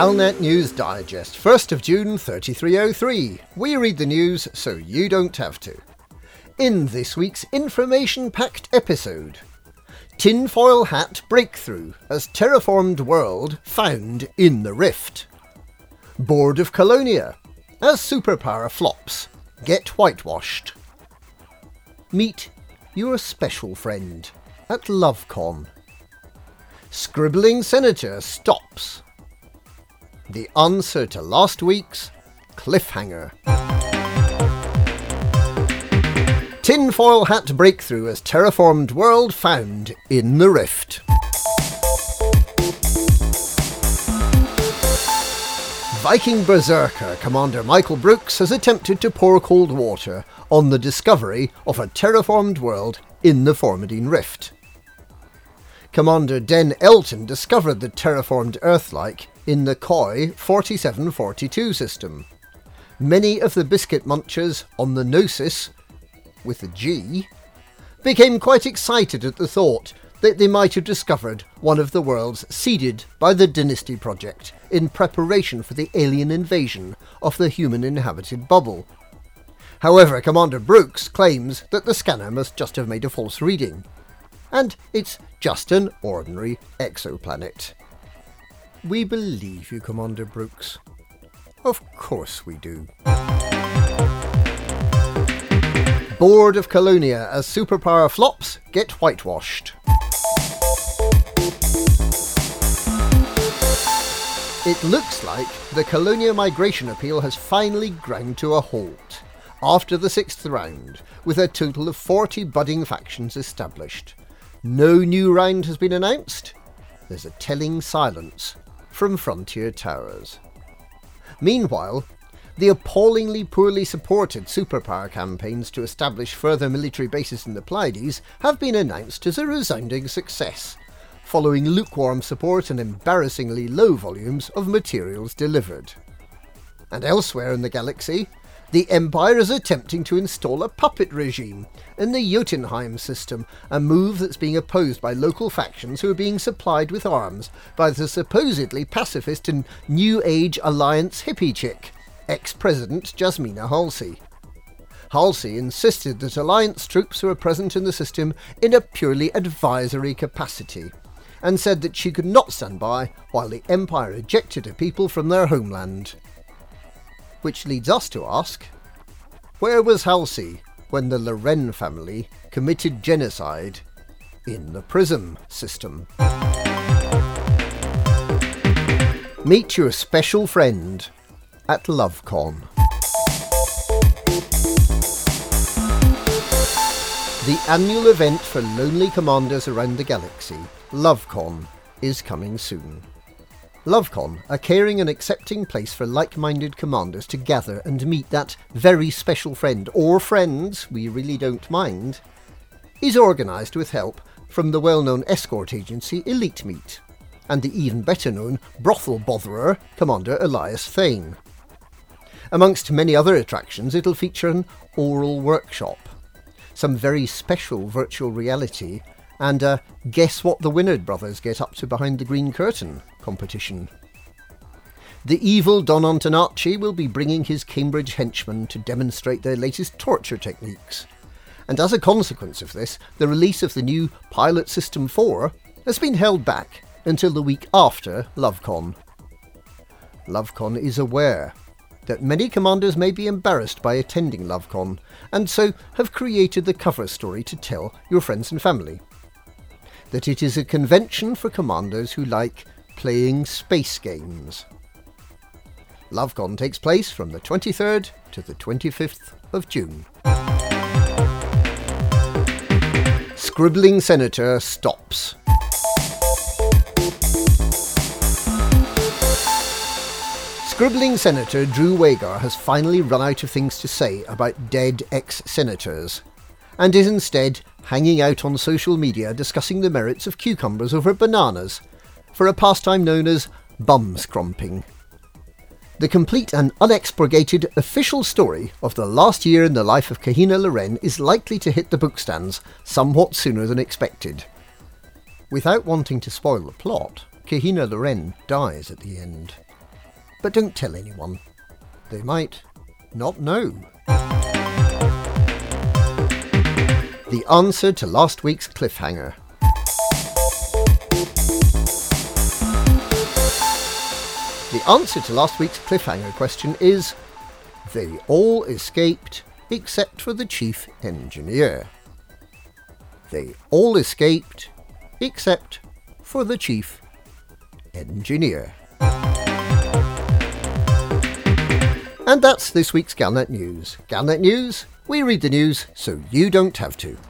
Galnet News Digest, 1st of June 3303. We read the news so you don't have to. In this week's information packed episode, Tinfoil Hat Breakthrough as Terraformed World Found in the Rift. Board of Colonia as Superpower Flops Get Whitewashed. Meet your special friend at LoveCon. Scribbling Senator stops. The answer to last week's cliffhanger. Tinfoil hat breakthrough as terraformed world found in the rift. Viking Berserker Commander Michael Brookes has attempted to pour cold water on the discovery of a terraformed world in the Formidine Rift. Commander Den Elton discovered the terraformed Earth-like in the Koi 4742 system. Many of the biscuit munchers on the Gnosis, with a G, became quite excited at the thought that they might have discovered one of the worlds seeded by the Dynasty Project in preparation for the alien invasion of the human inhabited bubble. However, Commander Brookes claims that the scanner must just have made a false reading, and it's just an ordinary exoplanet. We believe you, Commander Brookes. Of course we do. Board of Colonia as superpower flops get whitewashed. It looks like the Colonia migration appeal has finally ground to a halt after the sixth round, with a total of 40 budding factions established. No new round has been announced. There's a telling silence from Frontier Towers. Meanwhile, the appallingly poorly supported superpower campaigns to establish further military bases in the Pleiades have been announced as a resounding success, following lukewarm support and embarrassingly low volumes of materials delivered. And elsewhere in the galaxy, the Empire is attempting to install a puppet regime in the Jotunheim system, a move that's being opposed by local factions who are being supplied with arms by the supposedly pacifist and New Age Alliance hippie chick, ex President Jasmina Halsey. Halsey insisted that Alliance troops were present in the system in a purely advisory capacity and said that she could not stand by while the Empire ejected her people from their homeland. Which leads us to ask where was Halsey when the Loren family committed genocide in the Prism system? Meet your special friend at LoveCon. The annual event for lonely commanders around the galaxy LoveCon is coming soon. LoveCon, a caring and accepting place for like minded commanders to gather and meet that very special friend, or friends, we really don't mind, is organised with help from the well known escort agency Elite Meet and the even better known brothel botherer Commander Elias Thane. Amongst many other attractions, it'll feature an oral workshop, some very special virtual reality and uh, guess what the Wynard brothers get up to behind the green curtain competition. The evil Don Antonacci will be bringing his Cambridge henchmen to demonstrate their latest torture techniques. And as a consequence of this, the release of the new Pilot System 4 has been held back until the week after LoveCon. LoveCon is aware that many commanders may be embarrassed by attending LoveCon, and so have created the cover story to tell your friends and family that it is a convention for commanders who like playing space games. LoveCon takes place from the 23rd to the 25th of June. Scribbling Senator stops. Scribbling Senator Drew Wagar has finally run out of things to say about dead ex senators and is instead hanging out on social media discussing the merits of cucumbers over bananas for a pastime known as bum scrumping. The complete and unexpurgated official story of the last year in the life of Kahina Loren is likely to hit the bookstands somewhat sooner than expected. Without wanting to spoil the plot, Kahina Loren dies at the end. but don't tell anyone. They might not know. The answer to last week's cliffhanger. The answer to last week's cliffhanger question is They all escaped except for the chief engineer. They all escaped except for the chief engineer. And that's this week's Galnet News. Galnet News, we read the news so you don't have to.